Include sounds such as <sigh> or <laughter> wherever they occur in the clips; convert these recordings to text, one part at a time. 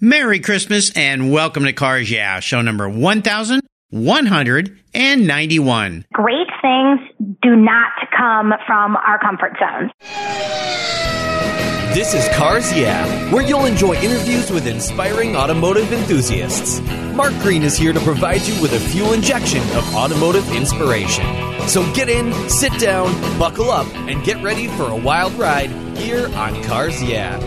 Merry Christmas and welcome to Cars Yeah, show number 1191. Great things do not come from our comfort zones. This is Cars Yeah, where you'll enjoy interviews with inspiring automotive enthusiasts. Mark Green is here to provide you with a fuel injection of automotive inspiration. So get in, sit down, buckle up, and get ready for a wild ride here on Cars Yeah.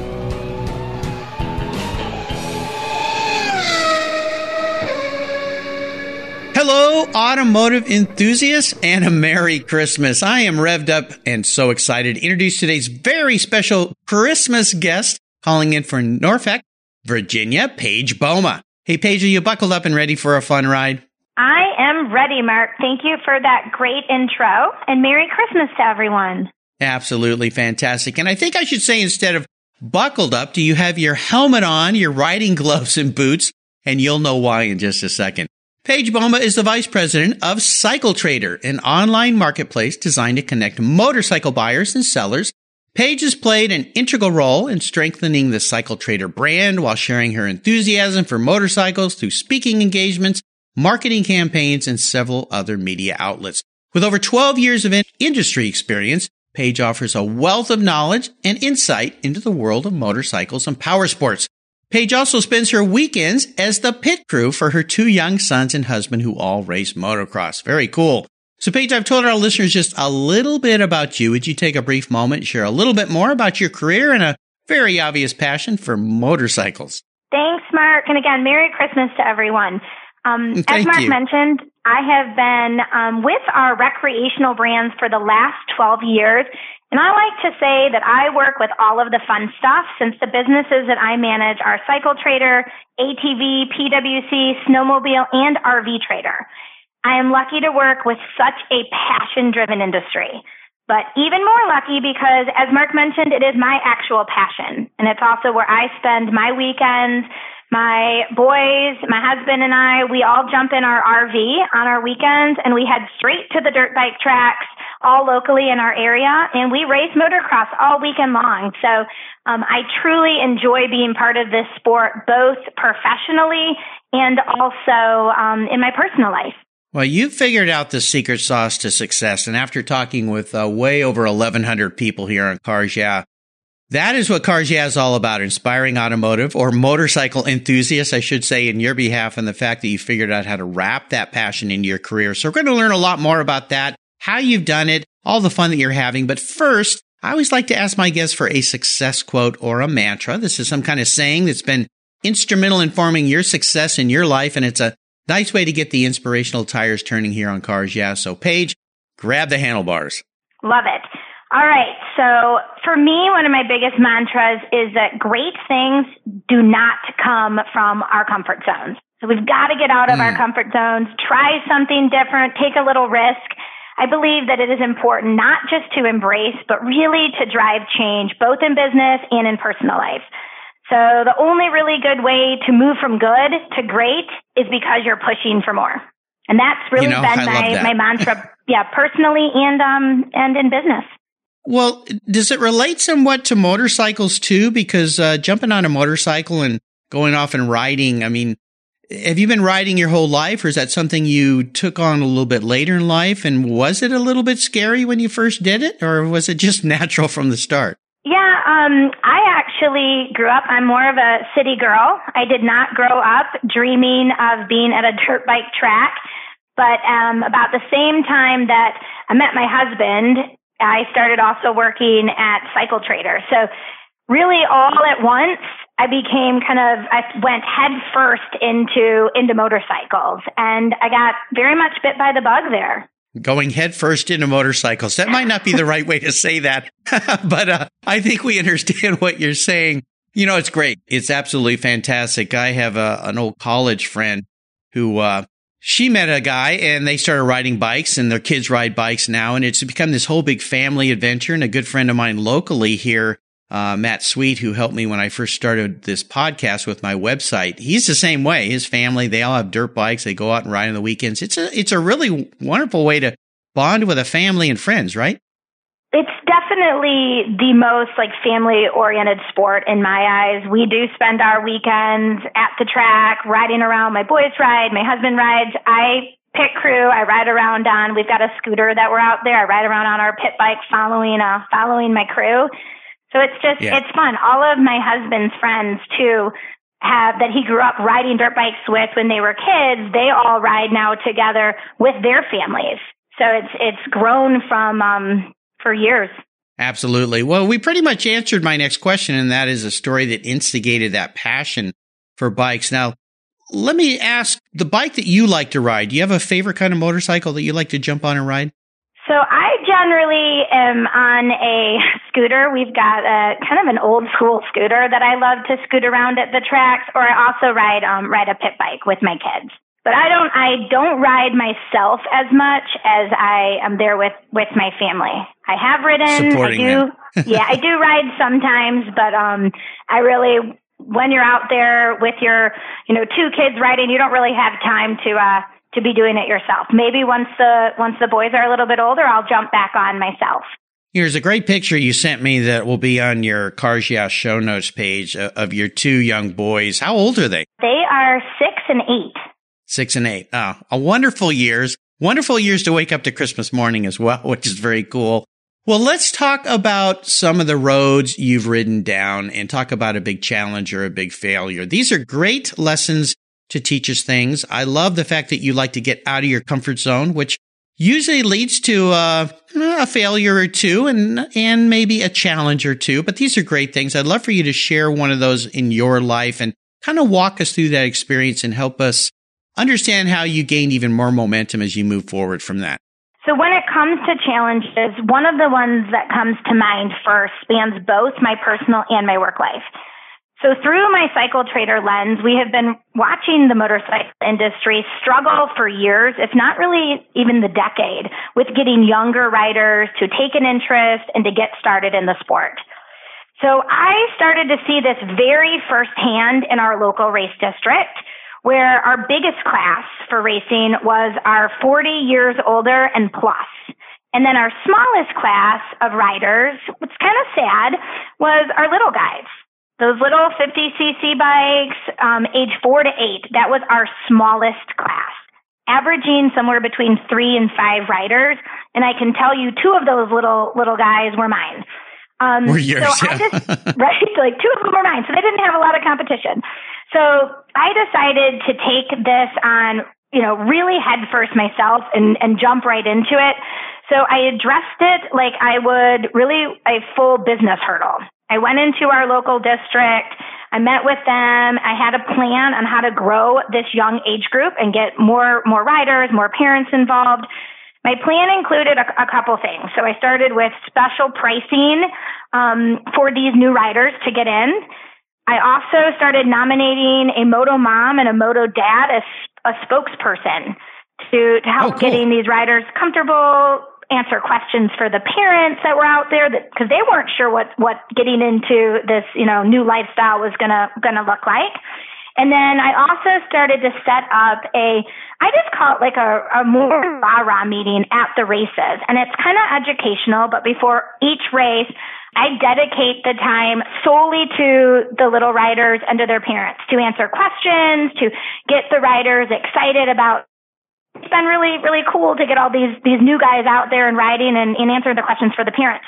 Hello, automotive enthusiasts, and a Merry Christmas. I am revved up and so excited to introduce today's very special Christmas guest calling in from Norfolk, Virginia, Paige Bouma. Hey, Paige, are you buckled up and ready for a fun ride? I am ready, Mark. Thank you for that great intro, and Merry Christmas to everyone. Absolutely fantastic. And I think I should say instead of buckled up, do you have your helmet on, your riding gloves and boots? And you'll know why in just a second. Paige Bouma is the vice president of Cycle Trader, an online marketplace designed to connect motorcycle buyers and sellers. Paige has played an integral role in strengthening the Cycle Trader brand while sharing her enthusiasm for motorcycles through speaking engagements, marketing campaigns, and several other media outlets. With over 12 years of industry experience, Paige offers a wealth of knowledge and insight into the world of motorcycles and power sports. Paige also spends her weekends as the pit crew for her two young sons and husband who all race motocross. Very cool. So Paige, I've told our listeners just a little bit about you. Would you take a brief moment, share a little bit more about your career and a very obvious passion for motorcycles? Thanks, Mark. And again, Merry Christmas to everyone. Um, as Mark you. mentioned, I have been um, with our recreational brands for the last 12 years, and I like to say that I work with all of the fun stuff since the businesses that I manage are Cycle Trader, ATV, PWC, Snowmobile, and RV Trader. I am lucky to work with such a passion driven industry. But even more lucky because, as Mark mentioned, it is my actual passion. And it's also where I spend my weekends. My boys, my husband and I, we all jump in our RV on our weekends and we head straight to the dirt bike tracks all locally in our area, and we race motocross all weekend long. So um, I truly enjoy being part of this sport, both professionally and also um, in my personal life. Well, you figured out the secret sauce to success, and after talking with uh, way over 1,100 people here on Cars Yeah, that is what Cars Yeah is all about, inspiring automotive or motorcycle enthusiasts, I should say, in your behalf, and the fact that you figured out how to wrap that passion into your career. So we're going to learn a lot more about that how you've done it, all the fun that you're having. But first, I always like to ask my guests for a success quote or a mantra. This is some kind of saying that's been instrumental in forming your success in your life. And it's a nice way to get the inspirational tires turning here on cars. Yeah. So Paige, grab the handlebars. Love it. All right. So for me, one of my biggest mantras is that great things do not come from our comfort zones. So we've got to get out of mm. our comfort zones, try something different, take a little risk. I believe that it is important not just to embrace, but really to drive change, both in business and in personal life. So the only really good way to move from good to great is because you're pushing for more. And that's really you know, been my, my mantra, <laughs> yeah, personally and, um, and in business. Well, does it relate somewhat to motorcycles too? Because, uh, jumping on a motorcycle and going off and riding, I mean, have you been riding your whole life, or is that something you took on a little bit later in life? And was it a little bit scary when you first did it, or was it just <laughs> natural from the start? Yeah, um, I actually grew up. I'm more of a city girl. I did not grow up dreaming of being at a dirt bike track. But um, about the same time that I met my husband, I started also working at Cycle Trader. So really all at once, I became kind of I went head first into into motorcycles and I got very much bit by the bug there. Going head first into motorcycles. That might not be the right way to say that, <laughs> but uh, I think we understand what you're saying. You know, it's great. It's absolutely fantastic. I have a, an old college friend who uh, she met a guy and they started riding bikes and their kids ride bikes now. And it's become this whole big family adventure. And a good friend of mine locally here uh, Matt Sweet, who helped me when I first started this podcast with my website. He's the same way. His family, they all have dirt bikes. They go out and ride on the weekends. It's a, it's a really wonderful way to bond with a family and friends, right? It's definitely the most like family oriented sport in my eyes. We do spend our weekends at the track, riding around. My boys ride, my husband rides. I pit crew. I ride around on. We've got a scooter that we're out there. I ride around on our pit bike, following uh, following my crew. So it's just yeah. it's fun. All of my husband's friends too have that he grew up riding dirt bikes with when they were kids. They all ride now together with their families. So it's it's grown from um, for years. Absolutely. Well, we pretty much answered my next question, and that is a story that instigated that passion for bikes. Now, let me ask the bike that you like to ride. Do you have a favorite kind of motorcycle that you like to jump on and ride? So I generally am on a scooter. We've got a kind of an old school scooter that I love to scoot around at the tracks, or I also ride um, ride a pit bike with my kids but I don't I don't ride myself as much as I am there with with my family. I have ridden. Supporting I do. <laughs> yeah, I do ride sometimes, but um, I really when you're out there with your you know two kids riding, you don't really have time to uh to be doing it yourself. Maybe once the once the boys are a little bit older, I'll jump back on myself. Here's a great picture you sent me that will be on your Cars Yeah show notes page uh, of your two young boys. How old are they? They are six and eight six and eight. Oh, a wonderful years, wonderful years to wake up to Christmas morning as well, <laughs> which is very cool. Well, let's talk about some of the roads you've ridden down and talk about a big challenge or a big failure. These are great lessons to teach us things. I love the fact that you like to get out of your comfort zone, which usually leads to uh, a failure or two and and maybe a challenge or two. But these are great things. I'd love for you to share one of those in your life and kind of walk us through that experience and help us understand how you gained even more momentum as you move forward from that. So, when it comes to challenges, one of the ones that comes to mind first spans both my personal and my work life. So, through my cycle trader lens, we have been watching the motorcycle industry struggle for years, if not really even the decade, with getting younger riders to take an interest and to get started in the sport. So, I started to see this very firsthand in our local race district where our biggest class for racing was our 40 years older and plus. And then our smallest class of riders, what's kind of sad, was our little guys. Those little 50cc bikes, um, age four to eight, that was our smallest class, averaging somewhere between three and five riders. And I can tell you two of those little, little guys were mine. Um, were yours, so I just, <laughs> right, like two of them were mine. So they didn't have a lot of competition. So I decided to take this on, you know, really headfirst myself and, and jump right into it. So I addressed it like I would really a full business hurdle. I went into our local district. I met with them. I had a plan on how to grow this young age group and get more, more riders, more parents involved. My plan included a, a couple things. So I started with special pricing um, for these new riders to get in. I also started nominating a moto mom and a moto dad as a spokesperson to, to help oh, cool. getting these riders comfortable, answer questions for the parents that were out there because they weren't sure what, what getting into this, you know, new lifestyle was gonna, gonna look like. And then I also started to set up a, I just call it like a, a more rah-rah meeting at the races. And it's kind of educational, but before each race, I dedicate the time solely to the little riders and to their parents to answer questions, to get the riders excited about it's been really, really cool to get all these these new guys out there and riding and, and answering the questions for the parents.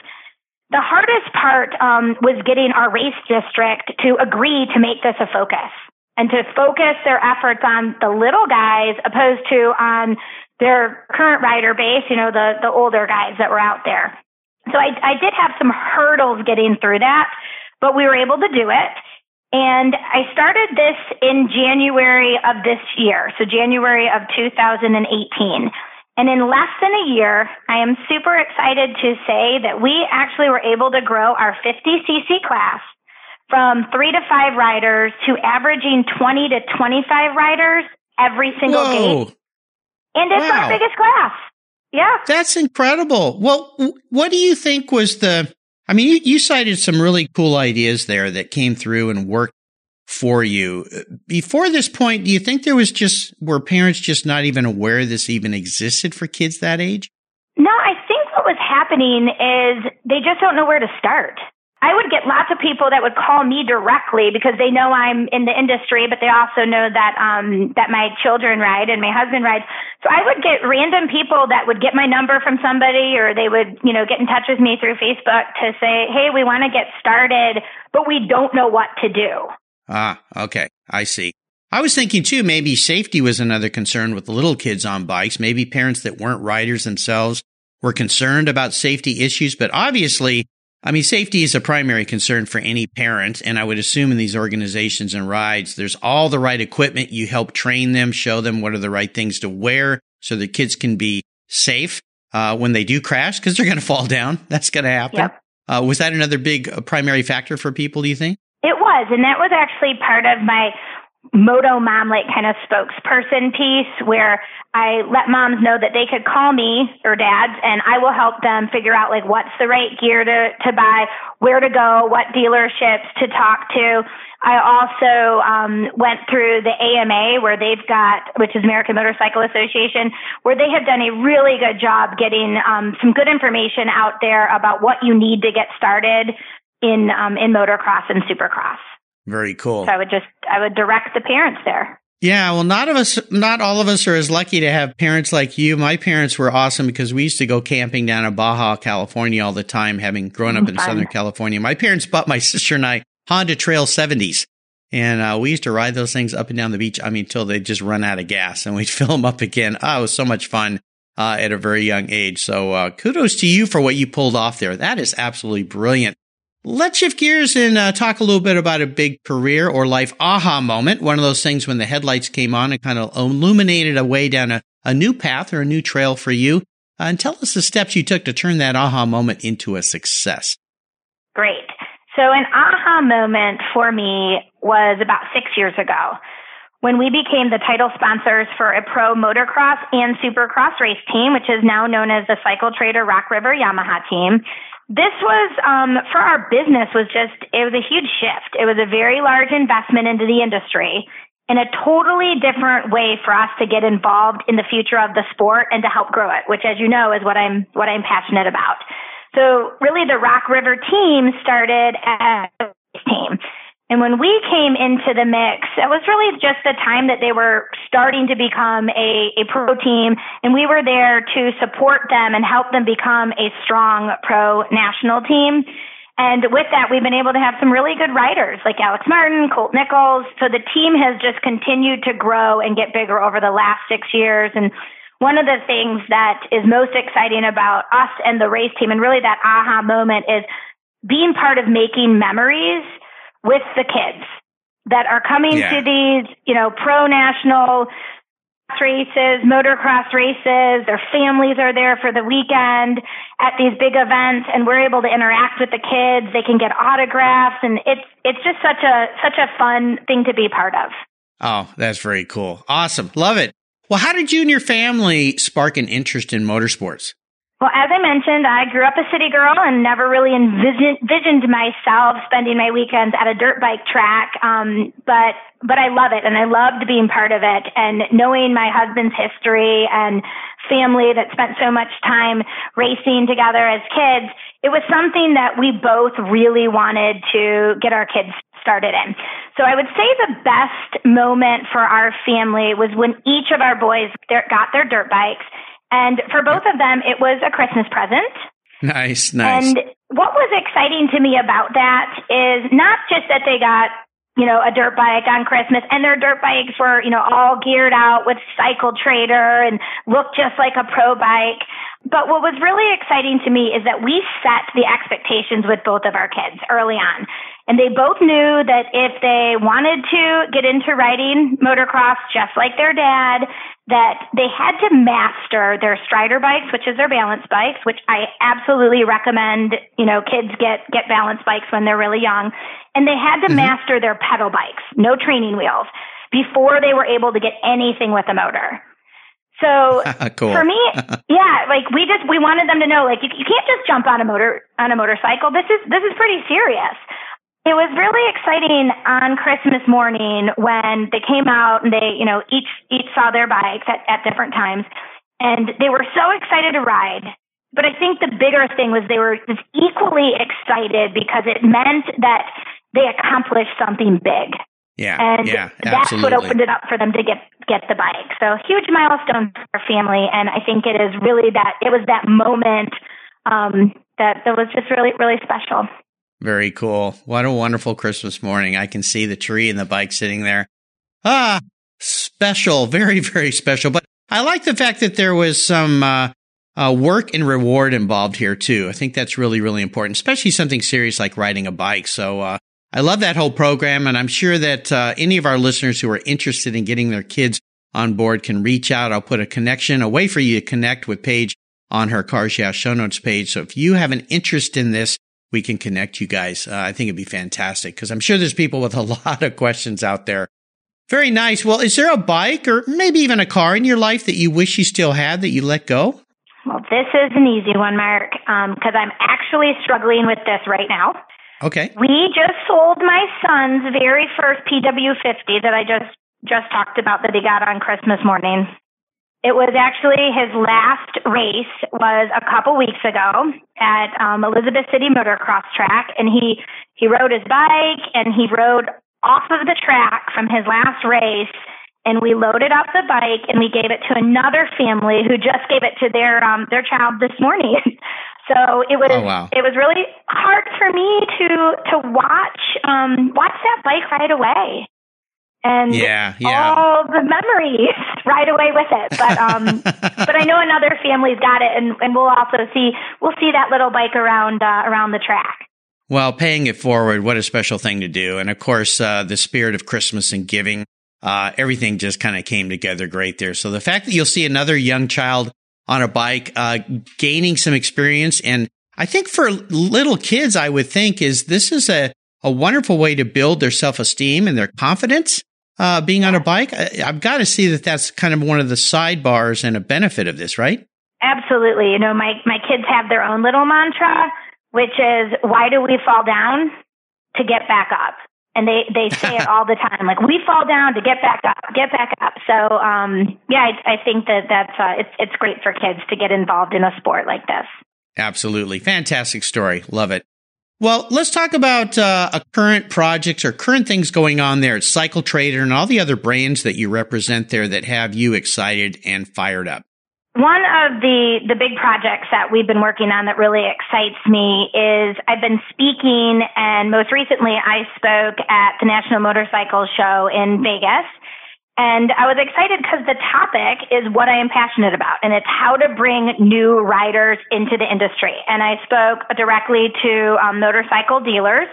The hardest part um, was getting our race district to agree to make this a focus and to focus their efforts on the little guys opposed to on their current rider base, you know, the the older guys that were out there. So I, I did have some hurdles getting through that, but we were able to do it. And I started this in January of this year, so January of 2018. And in less than a year, I am super excited to say that we actually were able to grow our 50cc class from three to five riders to averaging 20 to 25 riders every single Whoa. gate. And it's wow. our biggest class. Yeah. That's incredible. Well, what do you think was the, I mean, you, you cited some really cool ideas there that came through and worked for you. Before this point, do you think there was just, were parents just not even aware this even existed for kids that age? No, I think what was happening is they just don't know where to start. I would get lots of people that would call me directly because they know I'm in the industry, but they also know that um, that my children ride and my husband rides. So I would get random people that would get my number from somebody, or they would, you know, get in touch with me through Facebook to say, "Hey, we want to get started, but we don't know what to do." Ah, okay, I see. I was thinking too, maybe safety was another concern with little kids on bikes. Maybe parents that weren't riders themselves were concerned about safety issues, but obviously I mean, safety is a primary concern for any parent. And I would assume in these organizations and rides, there's all the right equipment. You help train them, show them what are the right things to wear so the kids can be safe uh, when they do crash because they're going <laughs> to fall down. That's going to happen. Yep. Uh, was that another big uh, primary factor for people, do you think? It was. And that was actually part of my moto mom like kind of spokesperson piece where I let moms know that they could call me or dads and I will help them figure out like what's the right gear to, to buy, where to go, what dealerships to talk to. I also um, went through the AMA where they've got, which is American Motorcycle Association, where they have done a really good job getting um, some good information out there about what you need to get started in um, in motocross and supercross. Very cool. So I would just I would direct the parents there. Yeah, well, not of us, not all of us are as lucky to have parents like you. My parents were awesome because we used to go camping down in Baja, California all the time, having grown up in Fun. Southern California. My parents bought my sister and I Honda Trail 70s. And uh, we used to ride those things up and down the beach. I mean, till they just run out of gas and we'd <laughs> fill them up again. Oh, it was so much fun uh, at a very young age. So uh, kudos to you for what you pulled off there. That is absolutely brilliant. Let's shift gears and uh, talk a little bit about a big career or life aha moment. One of those things when the headlights came on and kind of illuminated a way down a, a new path or a new trail for you. Uh, and tell us the steps you took to turn that aha moment into a success. Great. So an aha moment for me was about six years ago when we became the title sponsors for a pro motocross and supercross race team, which is now known as the Cycle Trader Rock River Yamaha team this was um, for our business was just it was a huge shift. It was a very large investment into the industry in a totally different way for us to get involved in the future of the sport and to help grow it, which as you know is what I'm what I'm passionate about. So really the Rock River team started as a team. And when we came into the mix, it was really just the time that they were starting to become a, a pro team, and we were there to support them and help them become a strong pro national team. And with that, we've been able to have some really good riders like Alex Martin, Colt Nichols. So the team has just continued to grow and get bigger over the last six years. And one of the things that is most exciting about us and the race team, and really that aha moment, is being part of making memories with the kids that are coming yeah. to these, you know, pro national races, motocross races. Their families are there for the weekend at these big events and we're able to interact with the kids. They can get autographs and it's it's just such a such a fun thing to be part of. Oh, that's very cool. Awesome. Love it. Well, how did you and your family spark an interest in motorsports? Well, as I mentioned, I grew up a city girl and never really envisioned myself spending my weekends at a dirt bike track. Um, but but I love it, and I loved being part of it, and knowing my husband's history and family that spent so much time racing together as kids. It was something that we both really wanted to get our kids started in. So I would say the best moment for our family was when each of our boys got their dirt bikes and for both of them, it was a Christmas present. Nice, nice. And what was exciting to me about that is not just that they got, you know, a dirt bike on Christmas and their dirt bikes were, you know, all geared out with Cycle Trader and looked just like a pro bike. But what was really exciting to me is that we set the expectations with both of our kids early on. And they both knew that if they wanted to get into riding motocross just like their dad, that they had to master their strider bikes, which is their balance bikes, which I absolutely recommend, you know, kids get, get balance bikes when they're really young. And they had to mm-hmm. master their pedal bikes, no training wheels, before they were able to get anything with a motor. So <laughs> cool. for me, <laughs> yeah, like we just we wanted them to know, like you, you can't just jump on a motor on a motorcycle. This is this is pretty serious. It was really exciting on Christmas morning when they came out and they, you know, each each saw their bikes at, at different times, and they were so excited to ride. but I think the bigger thing was they were just equally excited because it meant that they accomplished something big. Yeah, and yeah, that's absolutely. what opened it up for them to get get the bike. So huge milestone for our family, and I think it is really that it was that moment um, that that was just really really special. Very cool. What a wonderful Christmas morning! I can see the tree and the bike sitting there. Ah, special, very very special. But I like the fact that there was some. Uh, uh, work and reward involved here too. I think that's really, really important, especially something serious like riding a bike. So, uh, I love that whole program. And I'm sure that, uh, any of our listeners who are interested in getting their kids on board can reach out. I'll put a connection, a way for you to connect with Paige on her Cars Yeah show notes page. So if you have an interest in this, we can connect you guys. Uh, I think it'd be fantastic because I'm sure there's people with a <laughs> lot of questions out there. Very nice. Well, is there a bike or maybe even a car in your life that you wish you still had that you let go? Well, this is an easy one, Mark, because um, I'm actually struggling with this right now. Okay. We just sold my son's very first PW50 that I just just talked about that he got on Christmas morning. It was actually his last race was a couple weeks ago at um, Elizabeth City Motocross Track, and he he rode his bike and he rode off of the track from his last race and we loaded up the bike and we gave it to another family who just gave it to their um their child this morning. <laughs> so it was oh, wow. it was really hard for me to to watch um watch that bike right away. And yeah, yeah. all the memories right away with it. But um <laughs> but I know another family's got it and, and we'll also see we'll see that little bike around uh, around the track. Well, paying it forward, what a special thing to do. And of course, uh, the spirit of Christmas and giving uh, everything just kind of came together great there. So the fact that you'll see another young child on a bike, uh, gaining some experience. And I think for little kids, I would think is this is a, a wonderful way to build their self esteem and their confidence. Uh, being on a bike, I, I've got to see that that's kind of one of the sidebars and a benefit of this, right? Absolutely. You know, my, my kids have their own little mantra, which is, why do we fall down? To get back up and they they say it <laughs> all the time like we fall down to get back up get back up so um yeah i, I think that that's uh, it's it's great for kids to get involved in a sport like this absolutely fantastic story love it well let's talk about uh, a current projects or current things going on there at cycle trader and all the other brands that you represent there that have you excited and fired up one of the, the big projects that we've been working on that really excites me is I've been speaking and most recently I spoke at the National Motorcycle Show in Vegas. And I was excited because the topic is what I am passionate about and it's how to bring new riders into the industry. And I spoke directly to um, motorcycle dealers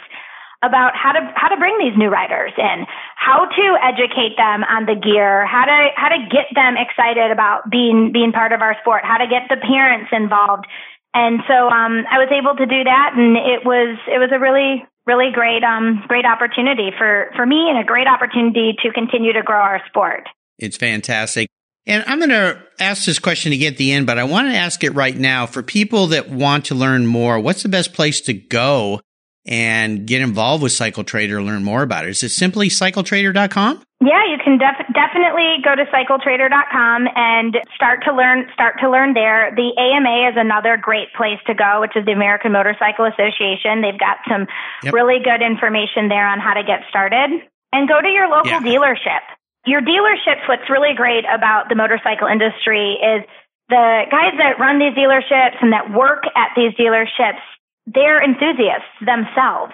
about how to how to bring these new riders in, how to educate them on the gear, how to how to get them excited about being being part of our sport, how to get the parents involved. And so um, I was able to do that, and it was it was a really really great um, great opportunity for for me, and a great opportunity to continue to grow our sport. It's fantastic. And I'm going to ask this question again at the end, but I want to ask it right now for people that want to learn more. What's the best place to go and get involved with Cycle Trader, learn more about it? Is it simply cycletrader.com? Yeah, you can def- definitely go to cycletrader.com and start to learn start to learn there. The AMA is another great place to go, which is the American Motorcycle Association. They've got some yep. really good information there on how to get started. And go to your local yeah. dealership. Your dealerships what's really great about the motorcycle industry is the guys that run these dealerships and that work at these dealerships they're enthusiasts themselves.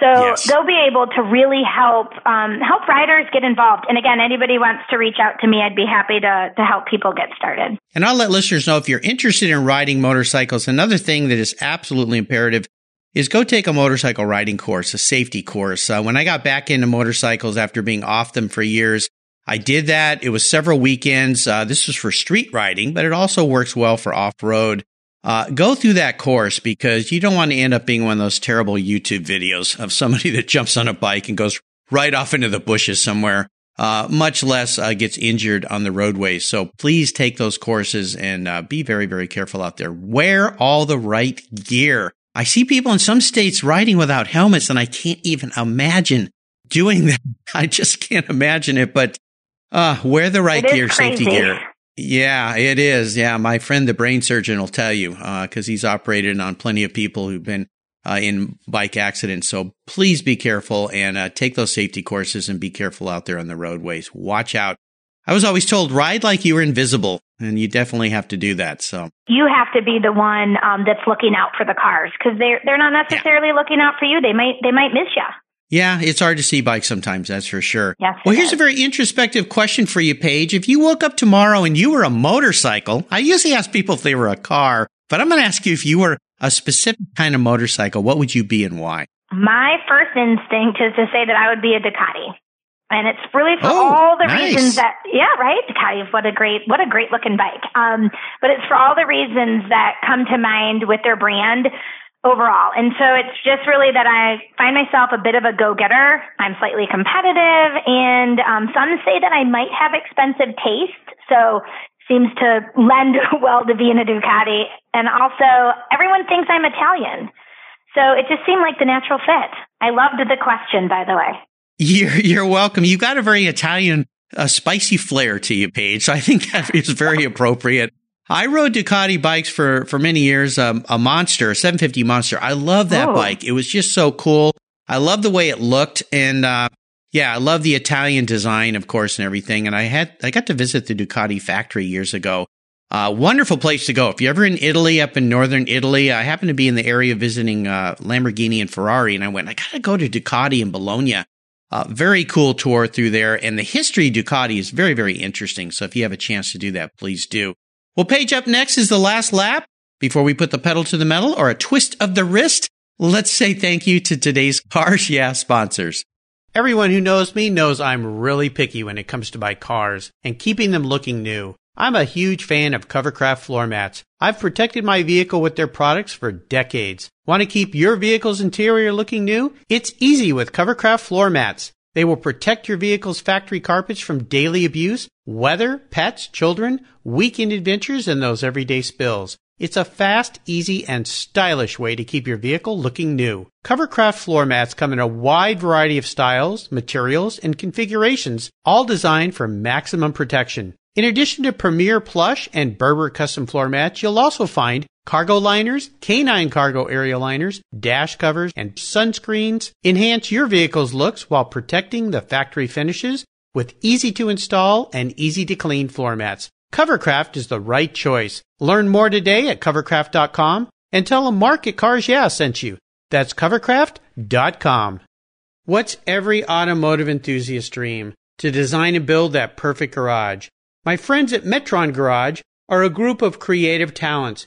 So yes. they'll be able to really help um, help riders get involved. And again, anybody wants to reach out to me, I'd be happy to to help people get started. And I'll let listeners know if you're interested in riding motorcycles. Another thing that is absolutely imperative is go take a motorcycle riding course, a safety course. Uh, when I got back into motorcycles after being off them for years, I did that. It was several weekends. Uh, this was for street riding, but it also works well for off road. Uh, go through that course because you don't want to end up being one of those terrible YouTube videos of somebody <laughs> that jumps on a bike and goes right off into the bushes somewhere, uh, much less uh, gets injured on the roadways. So please take those courses and uh, be very, very careful out there. Wear all the right gear. I see people in some states riding without helmets and I can't even imagine doing that. <laughs> I just can't imagine it, but uh, wear the right gear, crazy. safety gear. Yeah, it is. Yeah, my friend, the brain surgeon, will tell you because uh, he's operated on plenty of people who've been uh, in bike accidents. So please be careful and uh, take those safety courses and be careful out there on the roadways. Watch out. I was always told ride like you were invisible, and you definitely have to do that. So you have to be the one um, that's looking out for the cars because they're they're not necessarily yeah. looking out for you. They might they might miss you. Yeah, it's hard to see bikes sometimes, that's for sure. Yes, well, here's is. a very introspective question for you, Paige. If you woke up tomorrow and you were a motorcycle, I usually ask people if they were a car, but I'm going to ask you if you were a specific kind of motorcycle, what would you be and why? My first instinct is to say that I would be a Ducati. And it's really for oh, all the nice. reasons that, yeah, right. Ducati, what a great, what a great looking bike. Um, but it's for all the reasons that come to mind with their brand overall. And so it's just really that I find myself a bit of a go-getter. I'm slightly competitive and um, some say that I might have expensive taste. So seems to lend <laughs> well to being a Ducati. And also everyone thinks I'm Italian. So it just seemed like the natural fit. I loved the question, by the way. You're, you're welcome. You've got a very Italian, uh, spicy flair to you, Paige. So I think that is very appropriate. I rode Ducati bikes for, for many years, um, a monster, a 750 monster. I love that oh. bike. It was just so cool. I love the way it looked. And, uh, yeah, I love the Italian design, of course, and everything. And I had, I got to visit the Ducati factory years ago. Uh, wonderful place to go. If you're ever in Italy, up in northern Italy, I happened to be in the area visiting, uh, Lamborghini and Ferrari. And I went, I got to go to Ducati in Bologna. Uh, very cool tour through there. And the history of Ducati is very, very interesting. So if you have a chance to do that, please do. Well, Paige up next is the last lap before we put the pedal to the metal or a twist of the wrist. Let's say thank you to today's Cars Yeah sponsors. Everyone who knows me knows I'm really picky when it comes to my cars and keeping them looking new. I'm a huge fan of Covercraft floor mats. I've protected my vehicle with their products for decades. Want to keep your vehicle's interior looking new? It's easy with Covercraft floor mats. They will protect your vehicle's factory carpets from daily abuse, weather, pets, children, weekend adventures, and those everyday spills. It's a fast, easy, and stylish way to keep your vehicle looking new. Covercraft floor mats come in a wide variety of styles, materials, and configurations, all designed for maximum protection. In addition to Premier Plush and Berber custom floor mats, you'll also find cargo liners, canine cargo area liners, dash covers, and sunscreens. Enhance your vehicle's looks while protecting the factory finishes with easy to install and easy to clean floor mats. Covercraft is the right choice. Learn more today at covercraft.com and tell them Market Cars Yeah sent you. That's covercraft.com. What's every automotive enthusiast dream? To design and build that perfect garage. My friends at Metron Garage are a group of creative talents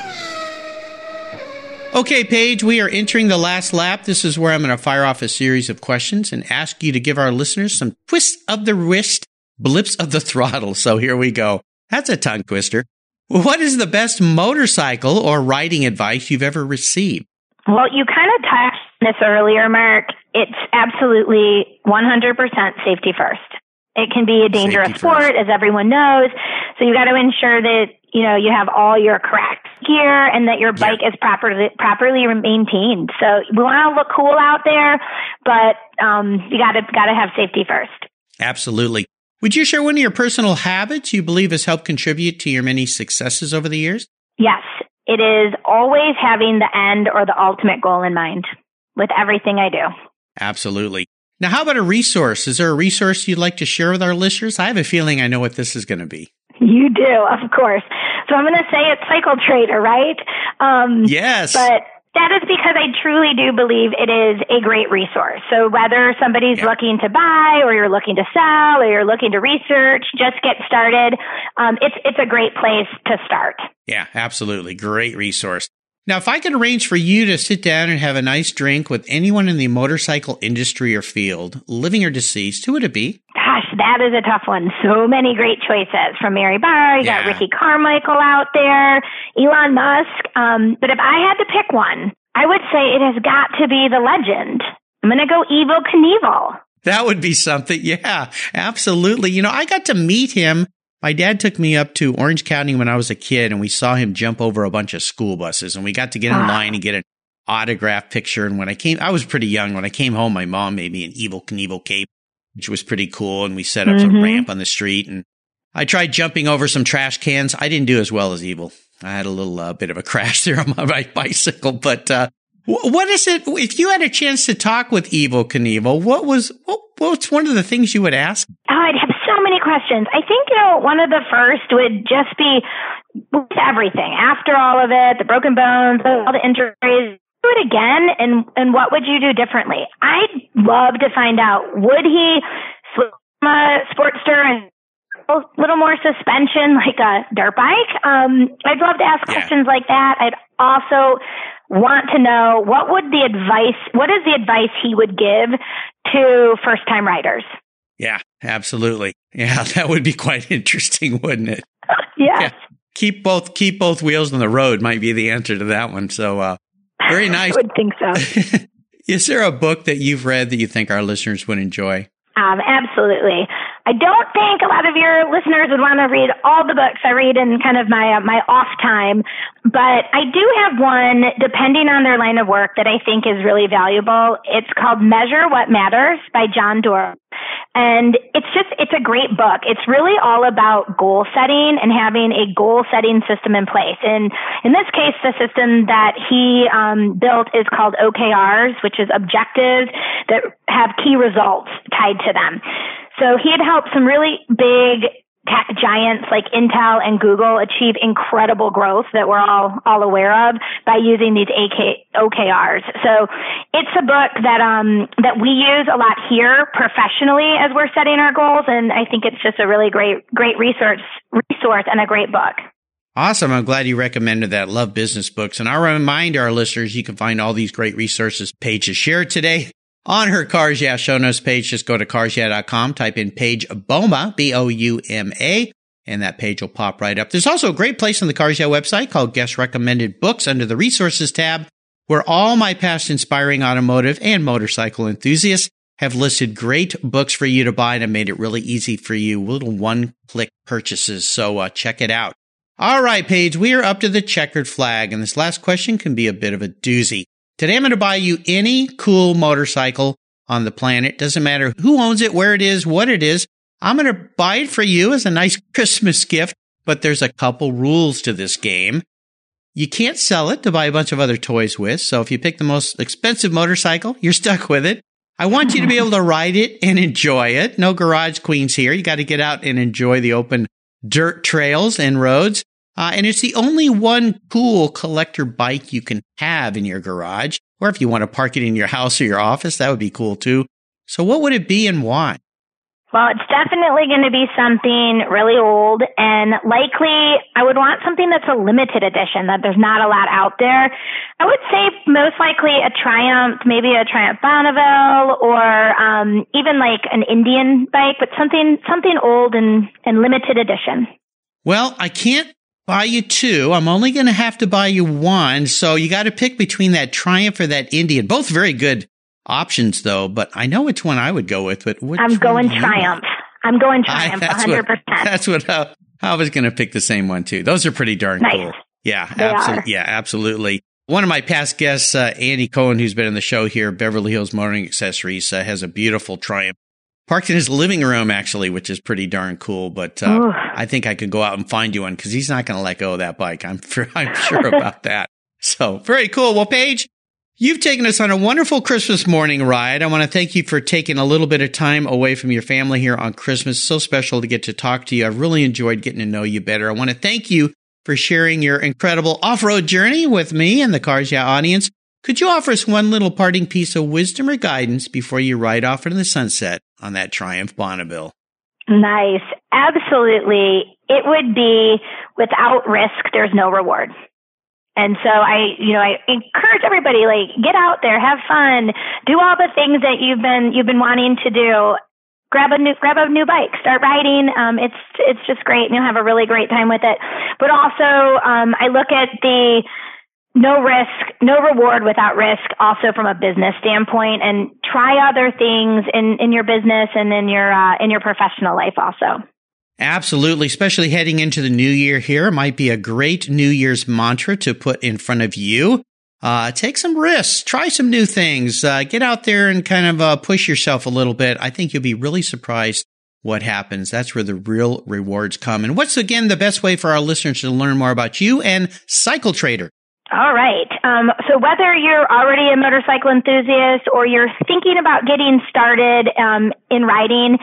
Okay, Paige, we are entering the last lap. This is where I'm going to fire off a series of questions and ask you to give our listeners some twists of the wrist, blips of the throttle. So here we go. That's a tongue twister. What is the best motorcycle or riding advice you've ever received? Well, you kind of touched this earlier, Mark. It's absolutely 100% safety first. It can be a dangerous sport, as everyone knows. So you got to ensure that you know you have all your correct gear and that your bike yeah. is properly properly maintained. So we want to look cool out there, but um, you got to got to have safety first. Absolutely. Would you share one of your personal habits you believe has helped contribute to your many successes over the years? Yes, it is always having the end or the ultimate goal in mind with everything I do. Absolutely. Now, how about a resource? Is there a resource you'd like to share with our listeners? I have a feeling I know what this is going to be. You do, of course. So I'm going to say it's Cycle Trader, right? Um, yes. But That is because I truly do believe it is a great resource. So whether somebody's yeah. looking to buy or you're looking to sell or you're looking to research, just get started. Um, it's, it's a great place to start. Yeah, absolutely. Great resource. Now, if I could arrange for you to sit down and have a nice drink with anyone in the motorcycle industry or field, living or deceased, who would it be? Gosh, that is a tough one. So many great choices from Mary Barr. You yeah. got Ricky Carmichael out there, Elon Musk. Um, but if I had to pick one, I would say it has got to be the legend. I'm going to go Evel Knievel. That would be something. <laughs> Yeah, absolutely. You know, I got to meet him my dad took me up to Orange County when I was a kid and we saw him jump over a bunch of school buses and we got to get in ah. line and get an autograph picture. And when I came, I was pretty young. When I came home, my mom made me an Evel Knievel cape, which was pretty cool. And we set up mm-hmm. some ramp on the street and I tried jumping over some trash cans. I didn't do as well as Evel. I had a little uh, bit of a <laughs> crash there on my bicycle, but, uh, what is it? If you had a chance to talk with Evel Knievel, what was what, what's one of the things you would ask? Oh, I'd have many questions. I think you know one of the first would just be with everything after all of it, the broken bones, all the injuries. Do it again, and and what would you do differently? I'd love to find out. Would he swim a Sportster and a little more suspension like a dirt bike? Um, I'd love to ask yeah. questions like that. I'd also want to know what would the advice, what is the advice he would give to first time riders? Yeah, absolutely. Yeah, <laughs> that would be quite interesting, wouldn't it? yes. Yeah. Keep both keep both wheels on the road might be the answer to that one. So uh, very <laughs> nice. I would think so. <laughs> is there a book that you've read that you think our listeners would enjoy? Um, absolutely. I don't think a lot of your listeners would want to read all the books I read in kind of my uh, my off time, but I do have one depending on their line of work that I think is really valuable. It's called Measure What Matters by John Doerr. And it's just, it's a great book. It's really all about goal setting and having a goal setting system in place. And in this case, the system that he um, built is called OKRs, which is objectives that have key results tied to them. So he had helped some really big tech giants like Intel and Google achieve incredible growth that we're all all aware of by using these AK, OKRs. So it's a book that um that we use a lot here professionally as we're setting our goals and I think it's just a really great great resource resource and a great book. Awesome. I'm glad you recommended that. Love business books. And I'll remind our listeners you can find all these great resources pages shared today on her Cars Yeah show notes page, just go to carsyeah.com, type in Paige BOUMA, B-O-U-M-A, and that page will pop right up. There's also a great place on the Cars Yeah website called Guest Recommended Books under the Resources tab, where all my past inspiring automotive and motorcycle enthusiasts have listed great books for you to buy and have made it really easy for you, little one-click purchases. So uh, check it out. All right, Paige, we are up to the checkered flag, and this last question can be a bit of a doozy. Today I'm going to buy you any cool motorcycle on the planet. Doesn't matter who owns it, where it is, what it is. I'm going to buy it for you as a nice <laughs> Christmas gift, but there's a couple rules to this game. You can't sell it to buy a bunch of other toys with. So if you pick the most expensive motorcycle, you're stuck with it. I want you to be able to ride it and enjoy it. No garage queens here. You got to get out and enjoy the open dirt trails and roads. Uh, and it's the only one cool collector bike you can have in your garage. Or if you want to park it in your house or your office, that would be cool too. So what would it be and why? Well, it's definitely going to be something really old and likely I would want something that's a limited edition that there's not a lot out there. I would say most likely a Triumph, maybe a Triumph Bonneville or um, even like an Indian bike, but something something old and, and limited edition. Well, I can't buy you two. I'm only going to have to buy you one. So you got to pick between that Triumph or that Indian. Both very good options though, but I know which one I would go with, but I'm going Triumph. I'm going Triumph, I, 100%. What, that's what I, I was going to pick the same one too. Those are pretty darn nice. cool. Yeah, absolutely. Yeah, absolutely. One of my past guests, uh, Andy Cohen, who's been in the show here, Beverly Hills Motoring Accessories, uh, has a beautiful Triumph parked in his living room actually, which is pretty darn cool. But uh, I think I could go out and find you one because he's not going to let go of that bike. I'm I'm <laughs> sure about that. So very cool. Well, Paige, you've taken us on a wonderful Christmas morning ride. I want to thank you for taking a little bit of time away from your family here on Christmas. So special to get to talk to you. I've really enjoyed getting to know you better. I want to thank you for sharing your incredible off-road journey with me and the Cars Yeah audience. Could you offer us one little parting piece of wisdom or guidance before you ride off into the sunset on that Triumph Bonneville? Nice. Absolutely. It would be without risk, there's no reward. And so I, you know, I encourage everybody, like, get out there, have fun, do all the things that you've been, you've been wanting to do. Grab a new, grab a new bike, start riding. Um, it's, it's just great and you'll have a really great time with it. But also, um, I look at the, no risk, no reward without risk, also from a business standpoint, and try other things in, in your business and in your, uh, in your professional life also. Absolutely, especially heading into the new year here, might be a great New Year's mantra to put in front of you. Uh, take some risks, try some new things, uh, get out there and kind of uh, push yourself a little bit. I think you'll be really surprised what happens. That's where the real rewards come. And what's again the best way for our listeners to learn more about you and Cycle Trader? All right. Um, so whether you're already a motorcycle enthusiast or you're thinking about getting started um, in riding,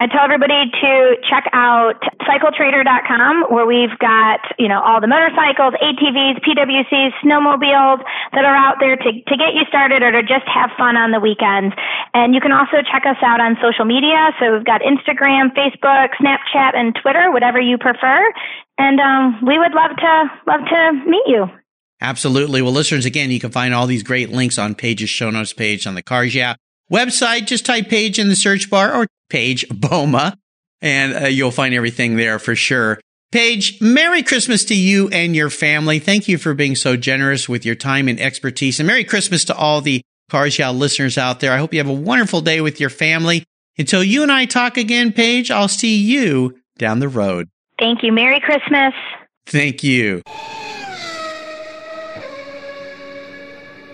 I tell everybody to check out cycletrader.com where we've got, you know, all the motorcycles, ATVs, PWCs, snowmobiles that are out there to, to get you started or to just have fun on the weekends. And you can also check us out on social media. So we've got Instagram, Facebook, Snapchat, and Twitter, whatever you prefer. And um, we would love to love to meet you. Absolutely. Well, listeners, again, you can find all these great links on Paige's show notes page on the Cars Yeah website. Just type Paige in the search bar or Paige Bouma and uh, you'll find everything there for sure. Paige, Merry Christmas to you and your family. Thank you for being so generous with your time and expertise. And Merry Christmas to all the Cars Yeah listeners out there. I hope you have a wonderful day with your family. Until you and I talk again, Paige, I'll see you down the road. Thank you. Merry Christmas. Thank you.